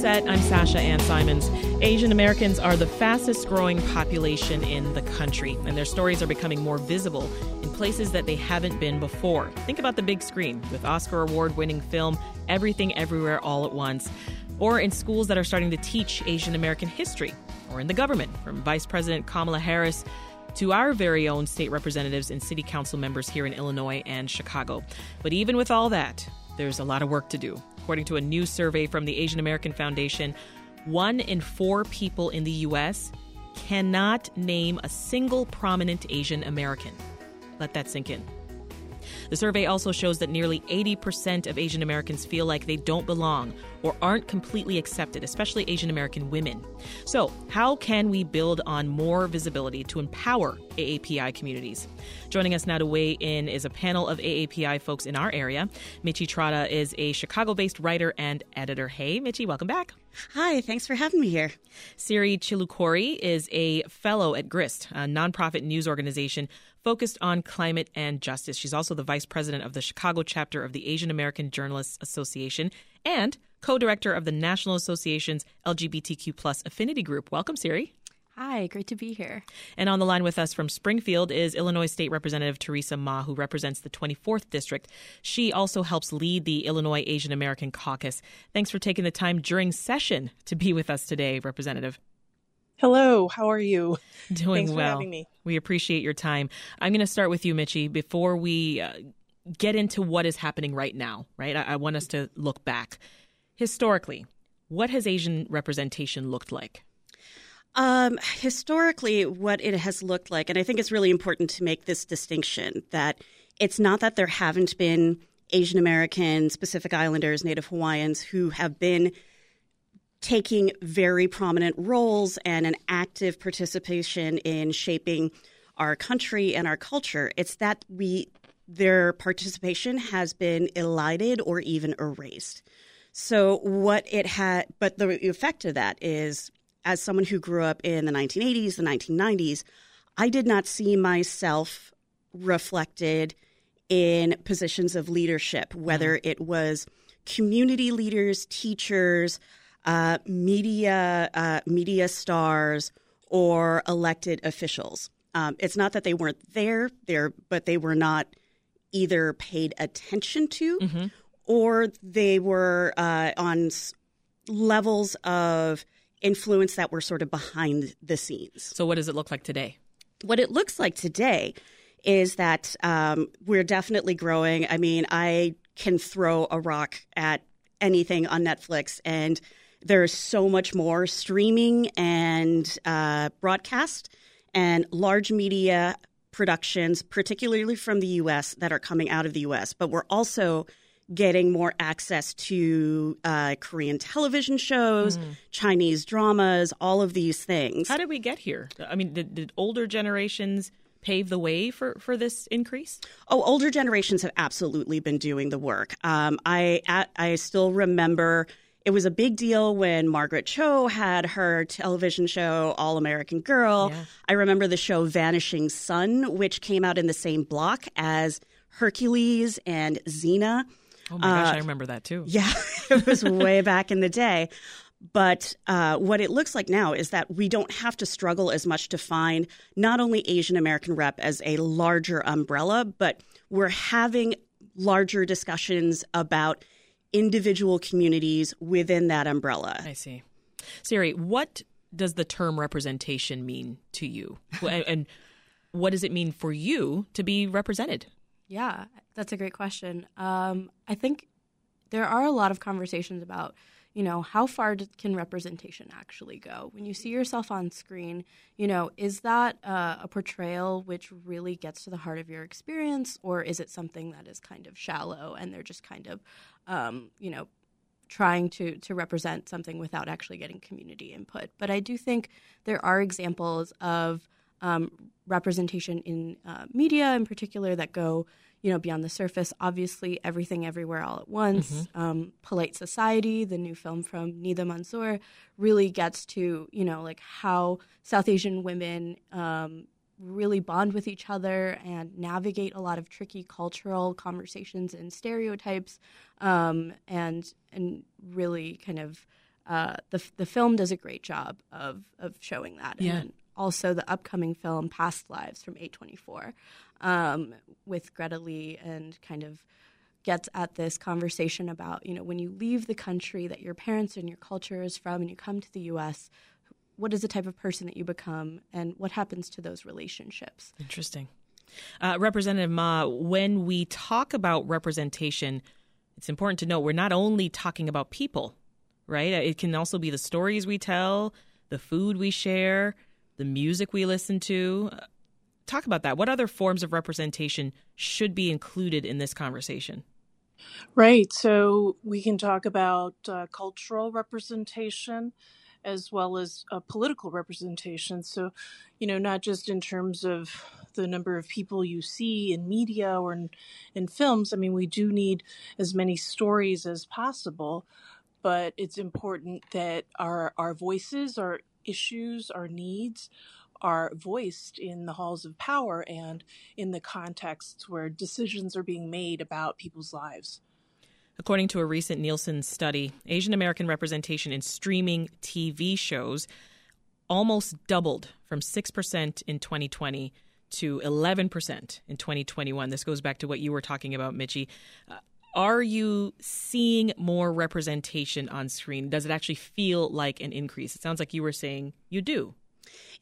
Set. I'm Sasha Ann Simons. Asian Americans are the fastest growing population in the country, and their stories are becoming more visible in places that they haven't been before. Think about the big screen with Oscar award winning film Everything Everywhere All at Once, or in schools that are starting to teach Asian American history, or in the government, from Vice President Kamala Harris to our very own state representatives and city council members here in Illinois and Chicago. But even with all that, there's a lot of work to do. According to a new survey from the Asian American Foundation, one in four people in the U.S. cannot name a single prominent Asian American. Let that sink in. The survey also shows that nearly 80% of Asian Americans feel like they don't belong or aren't completely accepted, especially Asian American women. So, how can we build on more visibility to empower AAPI communities? Joining us now to weigh in is a panel of AAPI folks in our area. Michi Trota is a Chicago based writer and editor. Hey, Michi, welcome back. Hi, thanks for having me here. Siri Chilukuri is a fellow at GRIST, a nonprofit news organization focused on climate and justice. She's also the vice president of the Chicago chapter of the Asian American Journalists Association and co-director of the National Association's LGBTQ plus affinity group. Welcome, Siri. Hi, great to be here. And on the line with us from Springfield is Illinois State Representative Theresa Mah, who represents the 24th District. She also helps lead the Illinois Asian American Caucus. Thanks for taking the time during session to be with us today, Representative. Hello, how are you? Doing Thanks well. me. We appreciate your time. I'm going to start with you, Michi, before we uh, get into what is happening right now, right? I, I want us to look back. Historically, what has Asian representation looked like? Um, historically, what it has looked like, and I think it's really important to make this distinction that it's not that there haven't been Asian Americans, Pacific Islanders, Native Hawaiians who have been taking very prominent roles and an active participation in shaping our country and our culture. It's that we their participation has been elided or even erased. So what it had, but the effect of that is, as someone who grew up in the 1980s, the 1990s, I did not see myself reflected in positions of leadership, whether mm. it was community leaders, teachers, uh, media uh, media stars or elected officials. Um, it's not that they weren't there, there, but they were not either paid attention to mm-hmm. or they were uh, on s- levels of influence that were sort of behind the scenes. So, what does it look like today? What it looks like today is that um, we're definitely growing. I mean, I can throw a rock at anything on Netflix and there's so much more streaming and uh, broadcast and large media productions, particularly from the US, that are coming out of the US. But we're also getting more access to uh, Korean television shows, mm. Chinese dramas, all of these things. How did we get here? I mean, did, did older generations pave the way for, for this increase? Oh, older generations have absolutely been doing the work. Um, I I still remember it was a big deal when Margaret Cho had her television show All American Girl. Yeah. I remember the show Vanishing Son, which came out in the same block as Hercules and Xena. Oh my gosh, uh, I remember that too. Yeah, it was way back in the day. But uh, what it looks like now is that we don't have to struggle as much to find not only Asian American rep as a larger umbrella, but we're having larger discussions about individual communities within that umbrella. I see. Siri, what does the term representation mean to you? and what does it mean for you to be represented? Yeah, that's a great question. Um, I think there are a lot of conversations about you know, how far can representation actually go? When you see yourself on screen, you know, is that uh, a portrayal which really gets to the heart of your experience, or is it something that is kind of shallow and they're just kind of, um, you know, trying to to represent something without actually getting community input? But I do think there are examples of um, representation in uh, media, in particular, that go you know, beyond the surface. Obviously, everything, everywhere, all at once. Mm-hmm. Um, Polite Society, the new film from Nida Manzoor, really gets to you know like how South Asian women um, really bond with each other and navigate a lot of tricky cultural conversations and stereotypes, um, and and really kind of uh, the the film does a great job of of showing that. Yeah. And also the upcoming film Past Lives from A24 um, with Greta Lee and kind of gets at this conversation about you know when you leave the country that your parents and your culture is from and you come to the U.S. What is the type of person that you become, and what happens to those relationships? Interesting. Uh, Representative Mah, when we talk about representation, it's important to note we're not only talking about people, right? It can also be the stories we tell, the food we share, the music we listen to. Talk about that. What other forms of representation should be included in this conversation? Right. So we can talk about uh, cultural representation as well as uh, political representation. So, you know, not just in terms of the number of people you see in media or in, in films. I mean, we do need as many stories as possible, but it's important that our, our voices, our issues, our needs are voiced in the halls of power and in the contexts where decisions are being made about people's lives. According to a recent Nielsen study, Asian American representation in streaming TV shows almost doubled from 6% in 2020 to 11% in 2021. This goes back to what you were talking about, Michi. Uh, are you seeing more representation on screen? Does it actually feel like an increase? It sounds like you were saying you do.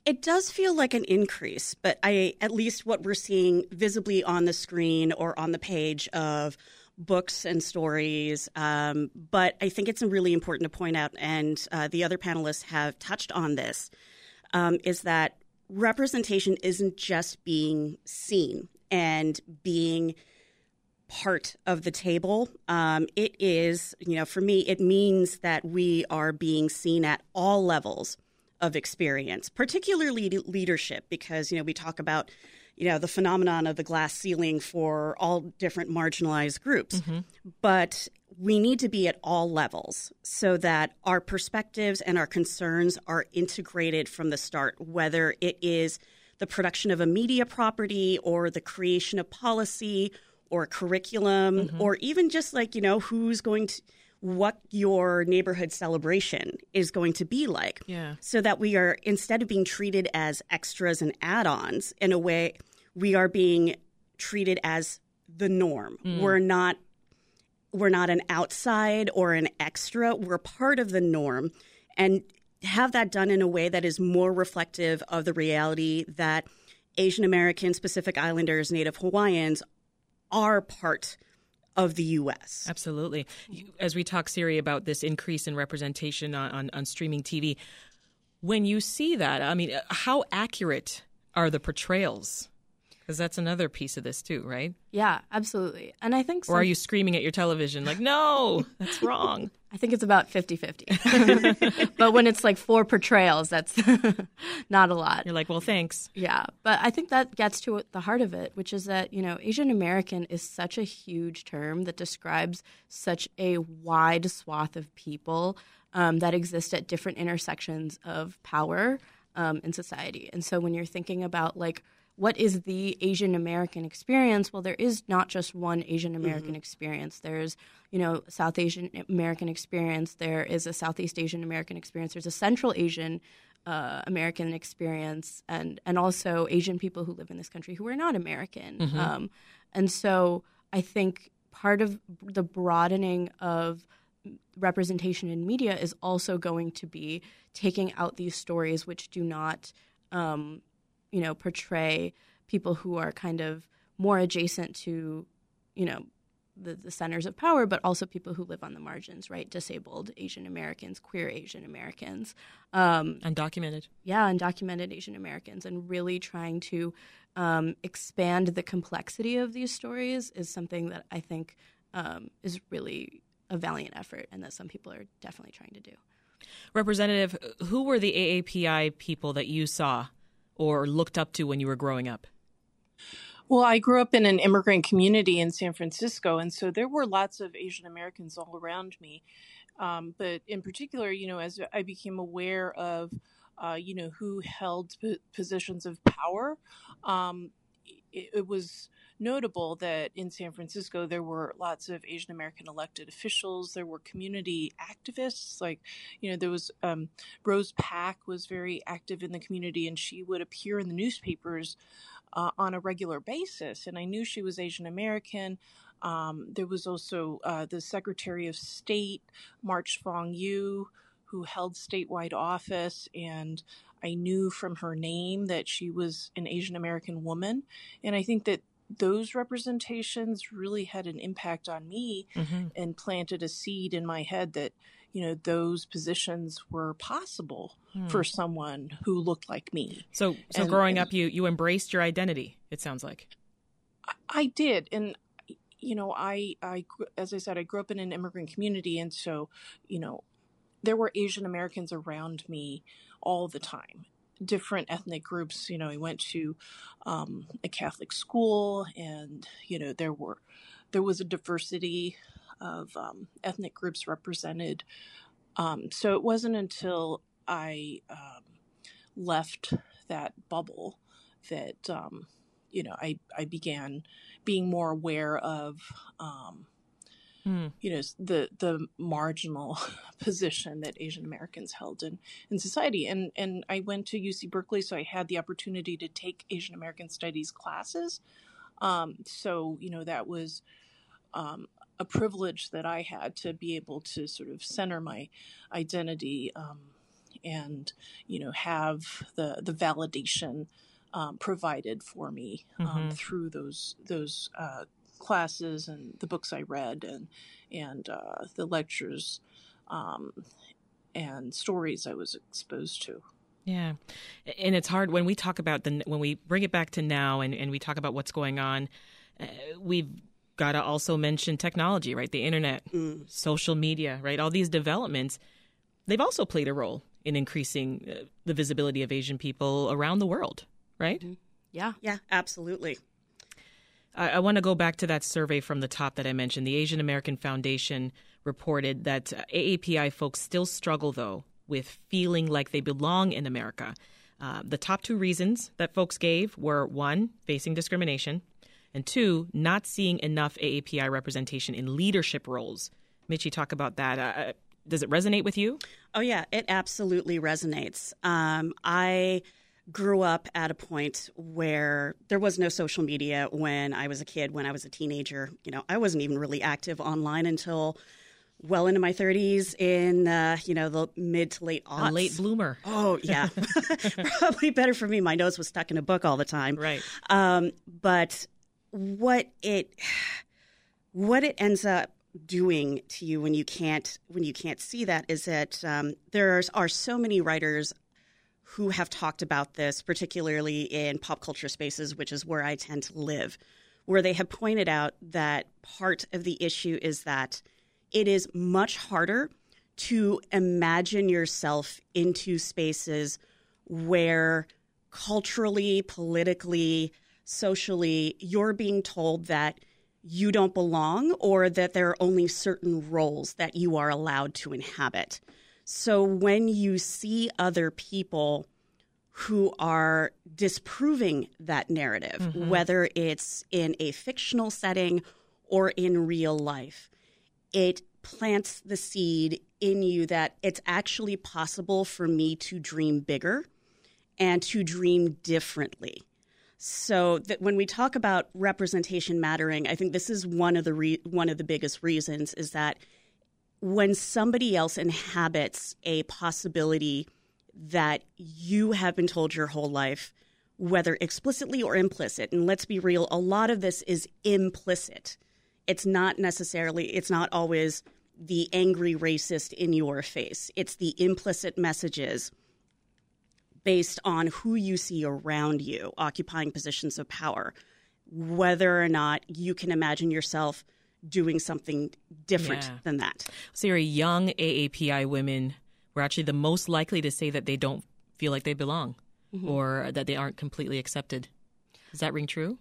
It does feel like an increase, but I at least what we're seeing visibly on the screen or on the page of books and stories. Um, but I think it's really important to point out, and uh, the other panelists have touched on this, um, is that representation isn't just being seen and being part of the table. Um, it is, you know, for me, it means that we are being seen at all levels of experience, particularly leadership, because, you know, we talk about you know the phenomenon of the glass ceiling for all different marginalized groups mm-hmm. but we need to be at all levels so that our perspectives and our concerns are integrated from the start whether it is the production of a media property or the creation of policy or curriculum mm-hmm. or even just like you know who's going to what your neighborhood celebration is going to be like. Yeah. So that we are, instead of being treated as extras and add ons in a way, we are being treated as the norm. Mm. We're not we're not an outside or an extra. We're part of the norm and have that done in a way that is more reflective of the reality that Asian Americans, Pacific Islanders, Native Hawaiians are part of the U.S. Absolutely. As we talk, Siri, about this increase in representation on, on, on streaming TV, when you see that, I mean, uh, how accurate are the portrayals? Because that's another piece of this too, right? Yeah, absolutely. And I think. Some... Or are you screaming at your television like, "No, that's wrong"? I think it's about 50-50. but when it's like four portrayals, that's not a lot. You're like, "Well, thanks." Yeah, but I think that gets to the heart of it, which is that you know Asian American is such a huge term that describes such a wide swath of people um, that exist at different intersections of power um, in society. And so when you're thinking about like what is the Asian American experience? Well, there is not just one Asian American mm-hmm. experience. There's, you know, South Asian American experience. There is a Southeast Asian American experience. There's a Central Asian uh, American experience, and and also Asian people who live in this country who are not American. Mm-hmm. Um, and so I think part of the broadening of representation in media is also going to be taking out these stories which do not um, you know, portray people who are kind of more adjacent to, you know, the, the centers of power, but also people who live on the margins, right? Disabled Asian Americans, queer Asian Americans. Um, undocumented. Yeah, undocumented Asian Americans. And really trying to um, expand the complexity of these stories is something that I think um, is really a valiant effort and that some people are definitely trying to do. Representative, who were the AAPI people that you saw or looked up to when you were growing up? Well, I grew up in an immigrant community in San Francisco, and so there were lots of Asian Americans all around me. Um, but in particular, you know, as I became aware of, uh, you know, who held p- positions of power, um, it, it, was notable that in San Francisco there were lots of Asian American elected officials. There were community activists, like you know there was um, Rose Pak was very active in the community, and she would appear in the newspapers uh, on a regular basis. And I knew she was Asian American. Um, there was also uh, the Secretary of State, March Fong Eu, who held statewide office, and I knew from her name that she was an Asian American woman. And I think that those representations really had an impact on me mm-hmm. and planted a seed in my head that you know those positions were possible hmm. for someone who looked like me. So so and, growing and, up you you embraced your identity it sounds like. I, I did. And you know i i as i said i grew up in an immigrant community. And so you know there were asian americans around me all the time different ethnic groups. You know, he went to um, a Catholic school, and you know there were there was a diversity of um, ethnic groups represented. Um, so it wasn't until I um, left that bubble that um, you know I I began being more aware of um, mm. you know the the marginal position that Asian Americans held in in society. And and I went to UC Berkeley, so I had the opportunity to take Asian American Studies classes. Um, so you know that was um, a privilege that I had to be able to sort of center my identity um, and you know have the the validation um, provided for me um, mm-hmm. through those those uh, classes and the books I read and and uh, the lectures um, and stories I was exposed to. Yeah, and it's hard when we talk about the when we bring it back to now and, and we talk about what's going on. Uh, we've got to also mention technology, right? The internet, mm. social media, right? All these developments, they've also played a role in increasing uh, the visibility of Asian people around the world, right? Mm-hmm. Yeah, yeah, absolutely. I, I want to go back to that survey from the top that I mentioned. The Asian American Foundation reported that AAPI folks still struggle, though, with feeling like they belong in America. Uh, the top two reasons that folks gave were one, facing discrimination, and two, not seeing enough AAPI representation in leadership roles. Michi, talk about that. Uh, uh, does it resonate with you? Oh, yeah, it absolutely resonates. Um, I grew up at a point where there was no social media when I was a kid, when I was a teenager. You know, I wasn't even really active online until well into my 30s in uh, you know the mid to late aughts. A late bloomer. Oh yeah, probably better for me. My nose was stuck in a book all the time. Right. Um, but what it what it ends up doing to you when you can't when you can't see that is that um, there are so many writers who have talked about this, particularly in pop culture spaces, which is where I tend to live, where they have pointed out that part of the issue is that it is much harder to imagine yourself into spaces where culturally, politically, socially, you're being told that you don't belong or that there are only certain roles that you are allowed to inhabit. So when you see other people who are disproving that narrative, mm-hmm. whether it's in a fictional setting or in real life, it plants the seed in you that it's actually possible for me to dream bigger and to dream differently. So that when we talk about representation mattering, I think this is one of the re- one of the biggest reasons is that when somebody else inhabits a possibility that you have been told your whole life, whether explicitly or implicit, and let's be real, a lot of this is implicit. It's not necessarily, it's not always the angry racist in your face. It's the implicit messages based on who you see around you occupying positions of power, whether or not you can imagine yourself doing something different yeah. than that. So, you're young AAPI women were actually the most likely to say that they don't feel like they belong mm-hmm. or that they aren't completely accepted. Does that ring true?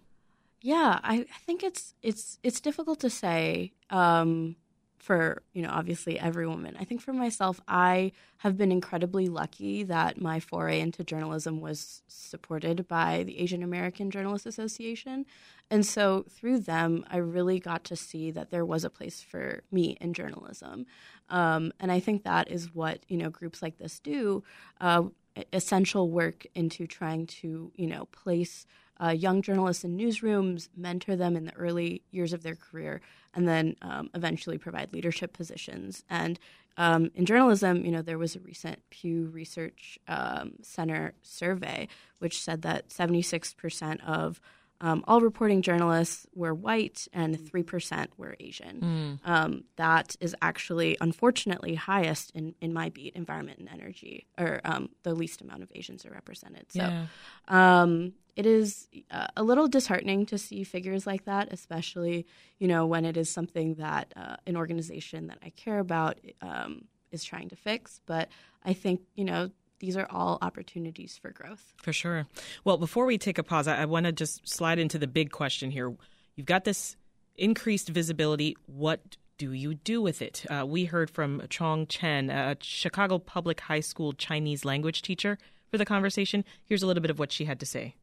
Yeah, I, I think it's it's it's difficult to say. Um, for you know obviously every woman. I think for myself, I have been incredibly lucky that my foray into journalism was supported by the Asian American Journalists Association, and so through them, I really got to see that there was a place for me in journalism, um, and I think that is what you know groups like this do. Uh, essential work into trying to you know place uh, young journalists in newsrooms, mentor them in the early years of their career, and then um, eventually provide leadership positions. And um, in journalism, you know, there was a recent Pew Research um, Center survey which said that 76% of um, all reporting journalists were white and 3% were Asian. Mm. Um, that is actually, unfortunately, highest in, in my beat, environment and energy, or um, the least amount of Asians are represented. So yeah. Um, it is uh, a little disheartening to see figures like that, especially, you know, when it is something that uh, an organization that I care about um, is trying to fix. But I think, you know, these are all opportunities for growth. For sure. Well, before we take a pause, I, I want to just slide into the big question here. You've got this increased visibility. What do you do with it? Uh, we heard from Chong Chen, a Chicago Public High School Chinese language teacher, for the conversation. Here's a little bit of what she had to say.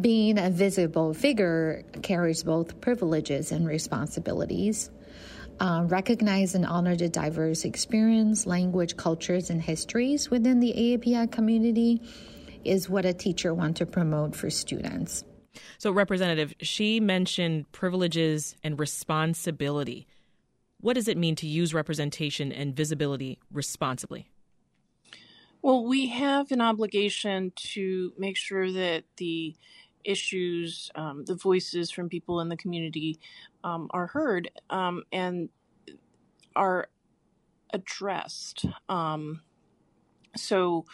Being a visible figure carries both privileges and responsibilities. Uh, recognize and honor the diverse experience, language, cultures, and histories within the AAPI community is what a teacher wants to promote for students. So, Representative, she mentioned privileges and responsibility. What does it mean to use representation and visibility responsibly? Well, we have an obligation to make sure that the issues, um, the voices from people in the community um, are heard um, and are addressed. Um, so,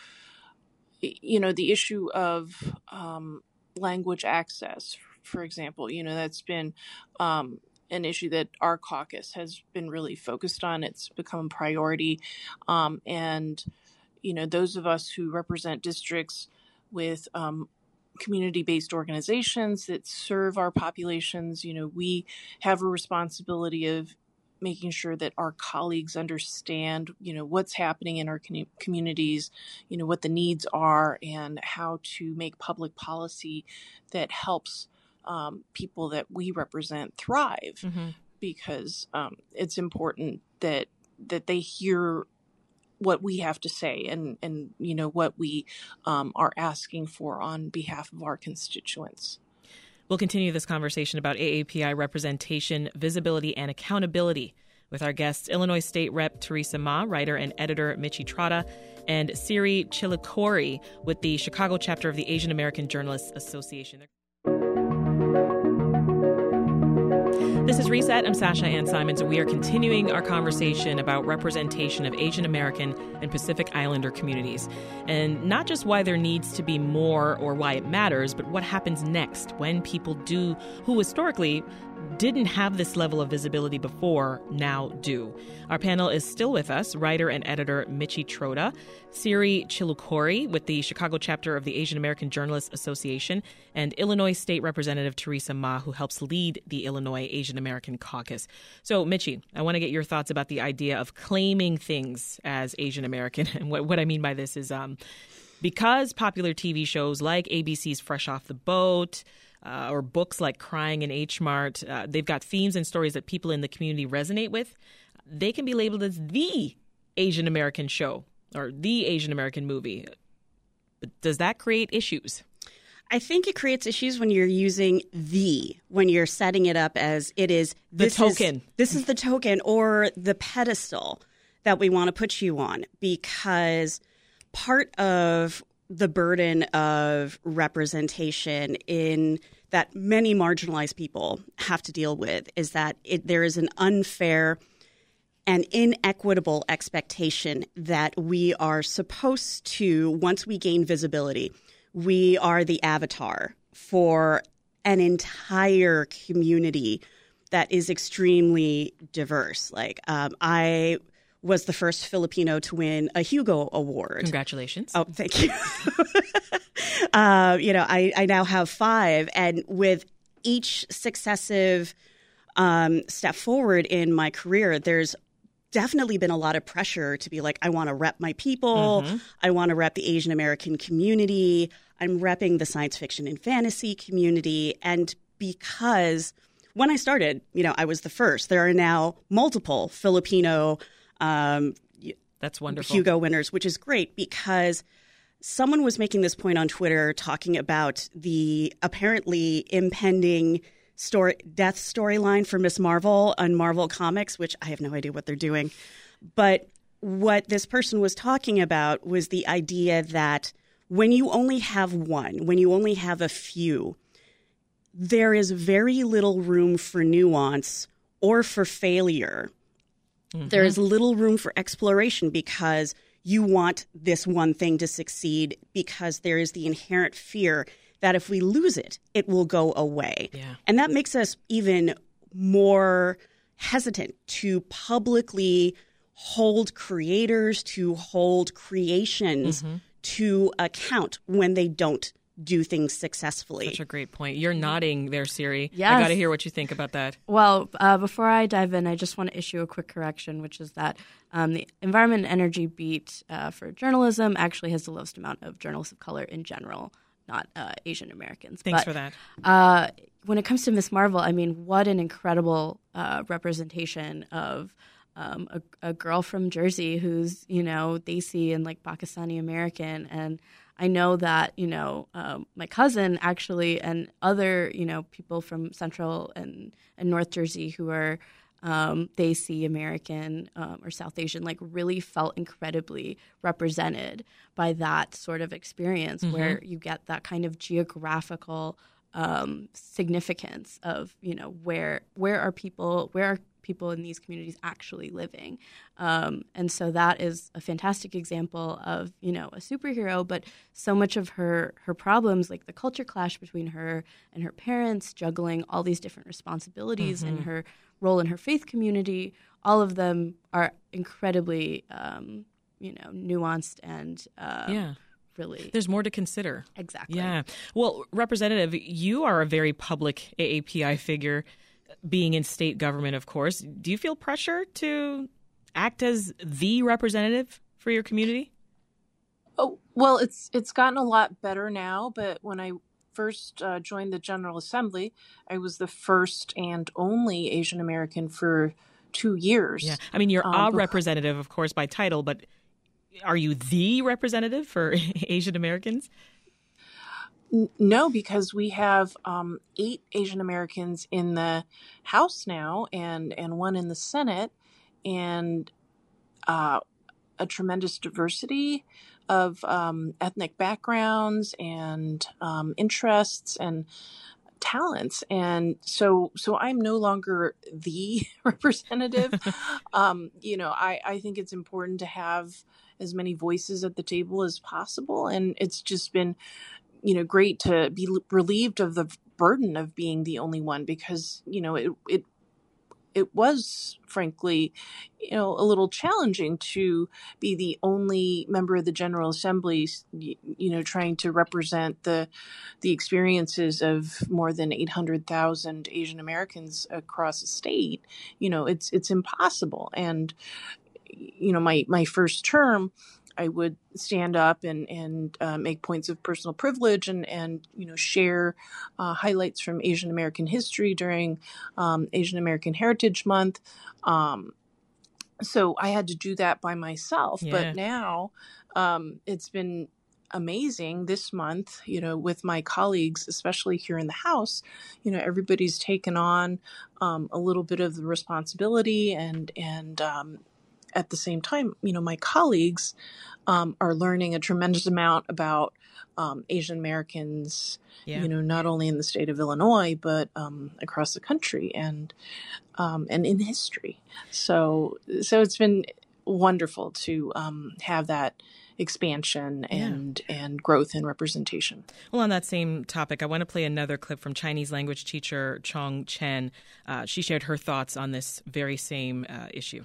you know, the issue of um, language access, for example, you know, that's been um, an issue that our caucus has been really focused on. It's become a priority. and, you know, those of us who represent districts with um, community based organizations that serve our populations, you know, we have a responsibility of making sure that our colleagues understand, you know, what's happening in our communities, you know, what the needs are, and how to make public policy that helps um, people that we represent thrive. Mm-hmm. Because um, it's important that that they hear what we have to say and and you know what we um, are asking for on behalf of our constituents. We'll continue this conversation about AAPI representation, visibility, and accountability with our guests Illinois State Rep Theresa Mah, writer and editor Michi Trota, and Siri Chilukuri with the Chicago chapter of the Asian American Journalists Association. This is Reset. I'm Sasha Ann Simons, and we are continuing our conversation about representation of Asian American and Pacific Islander communities. And not just why there needs to be more or why it matters, but what happens next when people do, who historically didn't have this level of visibility before now do. Our panel is still with us writer and editor Michi Trota, Siri Chilukuri with the Chicago chapter of the Asian American Journalists Association, and Illinois State Representative Theresa Mah, who helps lead the Illinois Asian American Caucus. So, Michi, I want to get your thoughts about the idea of claiming things as Asian American. And what, what I mean by this is um, because popular TV shows like ABC's Fresh Off the Boat, uh, or books like Crying in H Mart, uh, they've got themes and stories that people in the community resonate with. They can be labeled as the Asian American show or the Asian American movie. But does that create issues? I think it creates issues when you're using the, when you're setting it up as it is the token. Is, this is the token or the pedestal that we want to put you on because part of the burden of representation in that many marginalized people have to deal with is that it, there is an unfair and inequitable expectation that we are supposed to, once we gain visibility, we are the avatar for an entire community that is extremely diverse. Like, um, I was the first Filipino to win a Hugo Award. Congratulations. Oh, thank you. uh, you know, I, I now have five, and with each successive um, step forward in my career, there's definitely been a lot of pressure to be like, I want to rep my people. Mm-hmm. I want to rep the Asian American community. I'm repping the science fiction and fantasy community. And because when I started, you know, I was the first. There are now multiple Filipino um, that's wonderful. Hugo winners, which is great because someone was making this point on Twitter talking about the apparently impending story death storyline for Ms. Marvel on Marvel Comics, which I have no idea what they're doing. But what this person was talking about was the idea that when you only have one, when you only have a few, there is very little room for nuance or for failure. Mm-hmm. There is little room for exploration because you want this one thing to succeed because there is the inherent fear that if we lose it, it will go away. Yeah. And that makes us even more hesitant to publicly hold creators, to hold creations mm-hmm. to account when they don't do things successfully. Such a great point. You're nodding there, Siri. Yes. I got to hear what you think about that. Well, uh, before I dive in, I just want to issue a quick correction, which is that um, the environment and energy beat uh, for journalism actually has the lowest amount of journalists of color in general, not uh, Asian Americans. Thanks but, for that. Uh, when it comes to Ms. Marvel, I mean, what an incredible uh, representation of. Um, a, a girl from Jersey who's, you know, Desi and like Pakistani American, and I know that you know um, my cousin actually and other you know people from Central and and North Jersey who are um, Desi American um, or South Asian like really felt incredibly represented by that sort of experience mm-hmm. where you get that kind of geographical um, significance of you know where where are people where are people in these communities actually living. Um, and so that is a fantastic example of you know a superhero, but so much of her her problems, like the culture clash between her and her parents, juggling all these different responsibilities mm-hmm. and her role in her faith community, all of them are incredibly um, you know nuanced and um, yeah. really there's more to consider. Exactly. Yeah. Well representative you are a very public aapi figure being in state government, of course, do you feel pressure to act as the representative for your community? Oh, well, it's it's gotten a lot better now, but when I first uh, joined the General Assembly, I was the first and only Asian American for two years. Yeah, I mean, you're um, a representative, of course, by title, but are you the representative for Asian Americans? No, because we have um, eight Asian Americans in the House now, and and one in the Senate, and uh, a tremendous diversity of um, ethnic backgrounds and um, interests and talents. And so so i'm no longer the representative. Um, you know I, I think it's important to have as many voices at the table as possible and it's just been you know great to be relieved of the burden of being the only one because you know it it it was frankly you know a little challenging to be the only member of the general assembly you know trying to represent the the experiences of more than 800,000 Asian Americans across the state. You know it's it's impossible. And you know my my first term I would stand up and and uh, make points of personal privilege and and you know share uh, highlights from Asian American history during um, Asian American Heritage Month. Um, so I had to do that by myself, yeah. but now um, it's been amazing this month you know with my colleagues especially here in the house you know everybody's taken on um, a little bit of the responsibility and and um, at the same time, you know, my colleagues um, are learning a tremendous amount about um, Asian Americans, yeah. you know, not only in the state of Illinois but um, across the country and um, and in history. So so it's been wonderful to um, have that expansion and yeah. and growth and representation. Well, on that same topic, I want to play another clip from Chinese language teacher Chong Chen. Uh, she shared her thoughts on this very same uh, issue.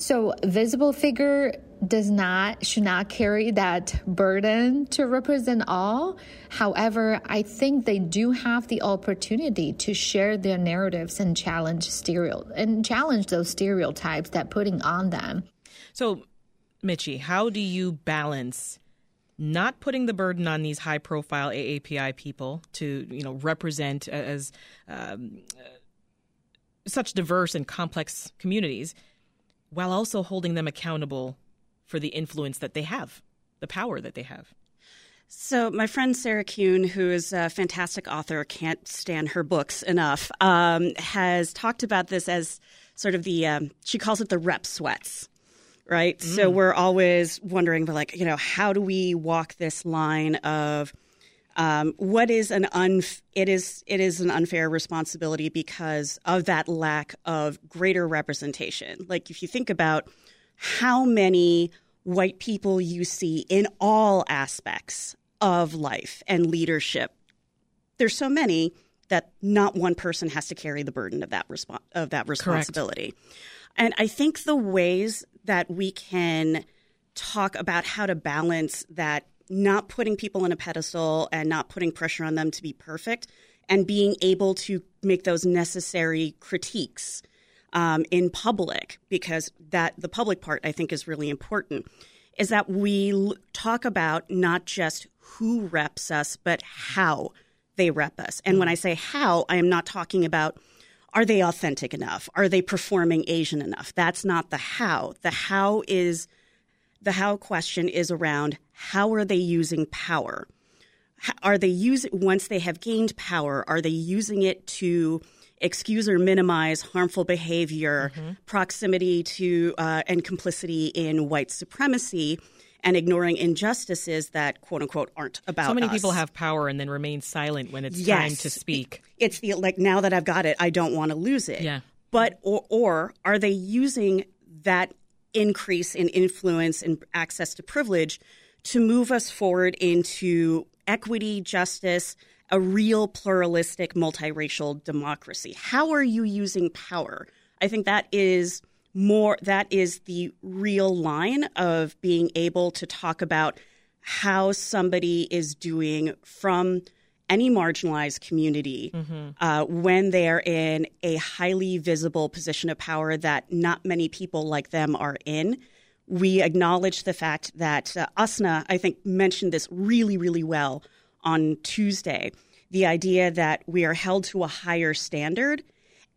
So, visible figure does not should not carry that burden to represent all. However, I think they do have the opportunity to share their narratives and challenge stereo and challenge those stereotypes that putting on them. So, Michi, how do you balance not putting the burden on these high-profile AAPI people to, you know, represent as um, such diverse and complex communities? While also holding them accountable for the influence that they have, the power that they have. So, my friend Sarah Kuhn, who is a fantastic author, can't stand her books enough, um, has talked about this as sort of the, um, she calls it the rep sweats, right? Mm. So, we're always wondering, like, you know, how do we walk this line of, um, what is an un it is it is an unfair responsibility because of that lack of greater representation. Like if you think about how many white people you see in all aspects of life and leadership, there's so many that not one person has to carry the burden of that respo- of that responsibility. Correct. And I think the ways that we can talk about how to balance that not putting people on a pedestal and not putting pressure on them to be perfect and being able to make those necessary critiques um, in public because that the public part I think is really important is that we l- talk about not just who reps us but how they rep us. And when I say how I am not talking about are they authentic enough? Are they performing Asian enough? That's not the how. The how is the how question is around how are they using power? Are they using once they have gained power? Are they using it to excuse or minimize harmful behavior, mm-hmm. proximity to uh, and complicity in white supremacy? and ignoring injustices that quote unquote aren't about so many us. people have power and then remain silent when it's yes. time to speak it's the like now that i've got it i don't want to lose it yeah but or, or are they using that increase in influence and access to privilege to move us forward into equity, justice, a real pluralistic multiracial democracy. How are you using power? I think that is more that is the real line of being able to talk about how somebody is doing from any marginalized community mm-hmm. uh, when they're in a highly visible position of power that not many people like them are in. We acknowledge the fact that uh, Asna, I think, mentioned this really, really well on Tuesday. The idea that we are held to a higher standard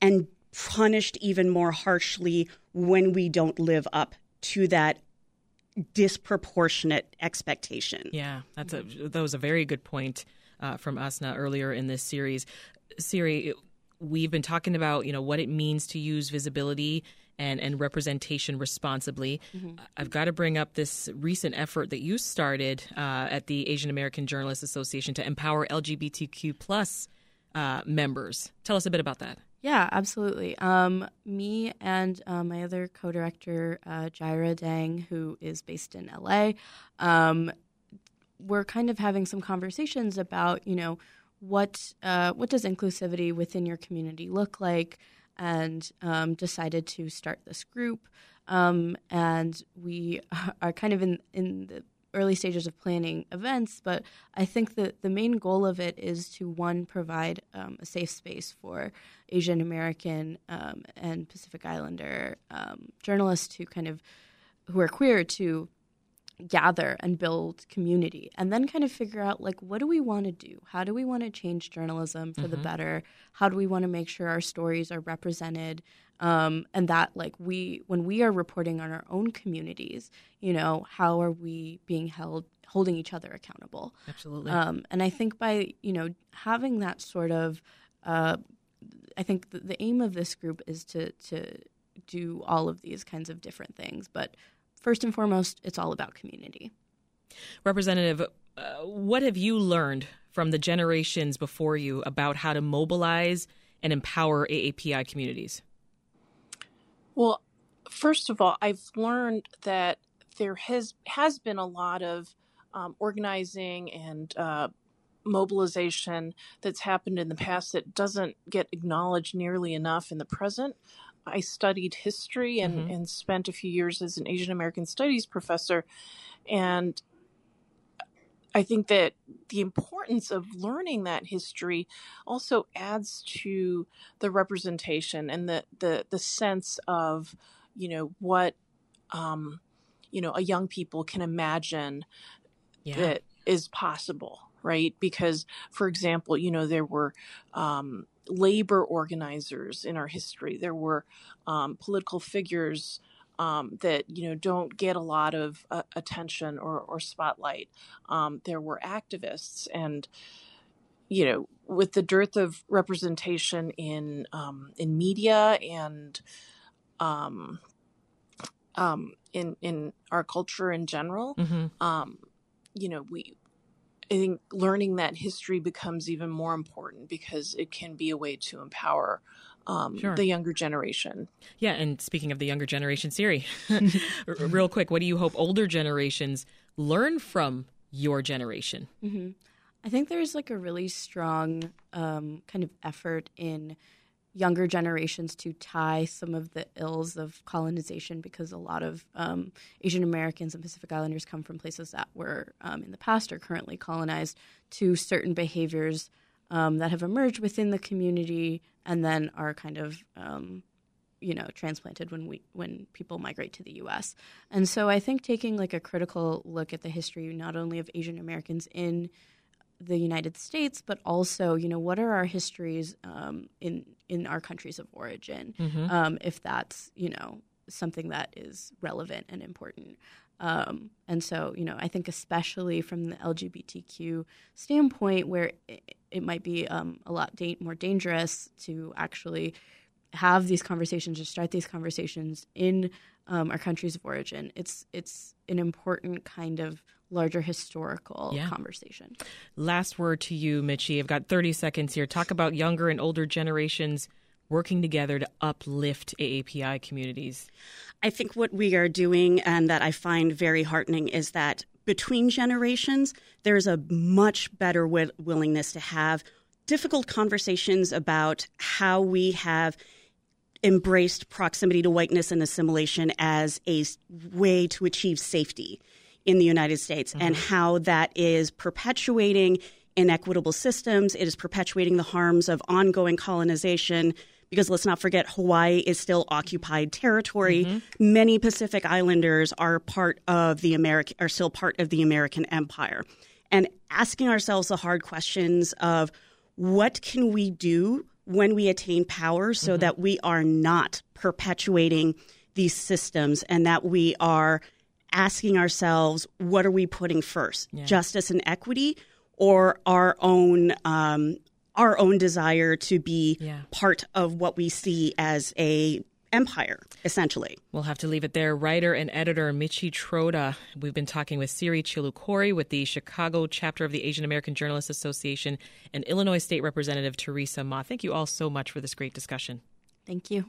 and punished even more harshly when we don't live up to that disproportionate expectation. Yeah, that's a that was a very good point uh, from Asna earlier in this series. Siri, we've been talking about you know what it means to use visibility and, and representation responsibly. Mm-hmm. I've got to bring up this recent effort that you started uh, at the Asian American Journalists Association to empower LGBTQ plus uh, members. Tell us a bit about that. Yeah, absolutely. Um, me and uh, my other co-director, uh, Jaira Dang, who is based in LA, um, we're kind of having some conversations about, you know, what uh, what does inclusivity within your community look like, and um, decided to start this group. Um, and we are kind of in in the early stages of planning events, but I think that the main goal of it is to one provide um, a safe space for Asian American um, and Pacific Islander um, journalists who kind of who are queer to gather and build community and then kind of figure out like what do we want to do? How do we want to change journalism for mm-hmm. the better? How do we want to make sure our stories are represented? Um, and that like we when we are reporting on our own communities you know how are we being held holding each other accountable? Absolutely. Um, and i think by you know having that sort of uh, i think the, the aim of this group is to to do all of these kinds of different things but first and foremost, it's all about community. Representative, uh, what have you learned from the generations before you about how to mobilize and empower AAPI communities? Well, first of all, I've learned that there has has been a lot of um, organizing and uh, mobilization that's happened in the past that doesn't get acknowledged nearly enough in the present. I studied history and, mm-hmm. and spent a few years as an Asian American Studies professor. And I think that the importance of learning that history also adds to the representation and the, the, the sense of, you know, what, um, you know, a young people can imagine yeah. that is possible, right? Because, for example, you know, there were um, labor organizers in our history, there were um, political figures um, that you know don't get a lot of uh, attention or, or spotlight. Um, there were activists, and you know, with the dearth of representation in um, in media and um, um, in in our culture in general, mm-hmm. Um, you know, we I think learning that history becomes even more important because it can be a way to empower um, sure. the younger generation. Yeah, and speaking of the younger generation, Siri, real quick, what do you hope older generations learn from your generation? Mm-hmm. I think there's like a really strong um, kind of effort in younger generations to tie some of the ills of colonization because a lot of um, Asian Americans and Pacific Islanders come from places that were um, in the past or currently colonized to certain behaviors um, that have emerged within the community and then are kind of um, you know transplanted when we when people migrate to the U.S. And so I think taking like a critical look at the history not only of Asian Americans in the United States, but also you know what are our histories um, in in our countries of origin, mm-hmm. um, if that's you know something that is relevant and important. Um, and so, you know, I think especially from the LGBTQ standpoint, where it, it might be um, a lot da- more dangerous to actually have these conversations or start these conversations in um, our countries of origin. It's it's an important kind of larger historical yeah. conversation. Last word to you, Michi. I've got 30 seconds here. Talk about younger and older generations working together to uplift AAPI communities? I think what we are doing and that I find very heartening is that between generations, there's a much better wi- willingness to have difficult conversations about how we have embraced proximity to whiteness and assimilation as a way to achieve safety in the United States mm-hmm. and how that is perpetuating inequitable systems. It is perpetuating the harms of ongoing colonization, because let's not forget Hawaii is still occupied territory. Mm-hmm. Many Pacific Islanders are part of the American are still part of the American empire. And asking ourselves the hard questions of what can we do when we attain power so mm-hmm. that we are not perpetuating these systems and that we are asking ourselves what are we putting first yeah. justice and equity or our own um, our own desire to be yeah. part of what we see as a empire, essentially. We'll have to leave it there. Writer and editor Michi Trota. We've been talking with Siri Chilukuri with the Chicago chapter of the Asian American Journalists Association and Illinois State Representative Theresa Mah. Thank you all so much for this great discussion. Thank you.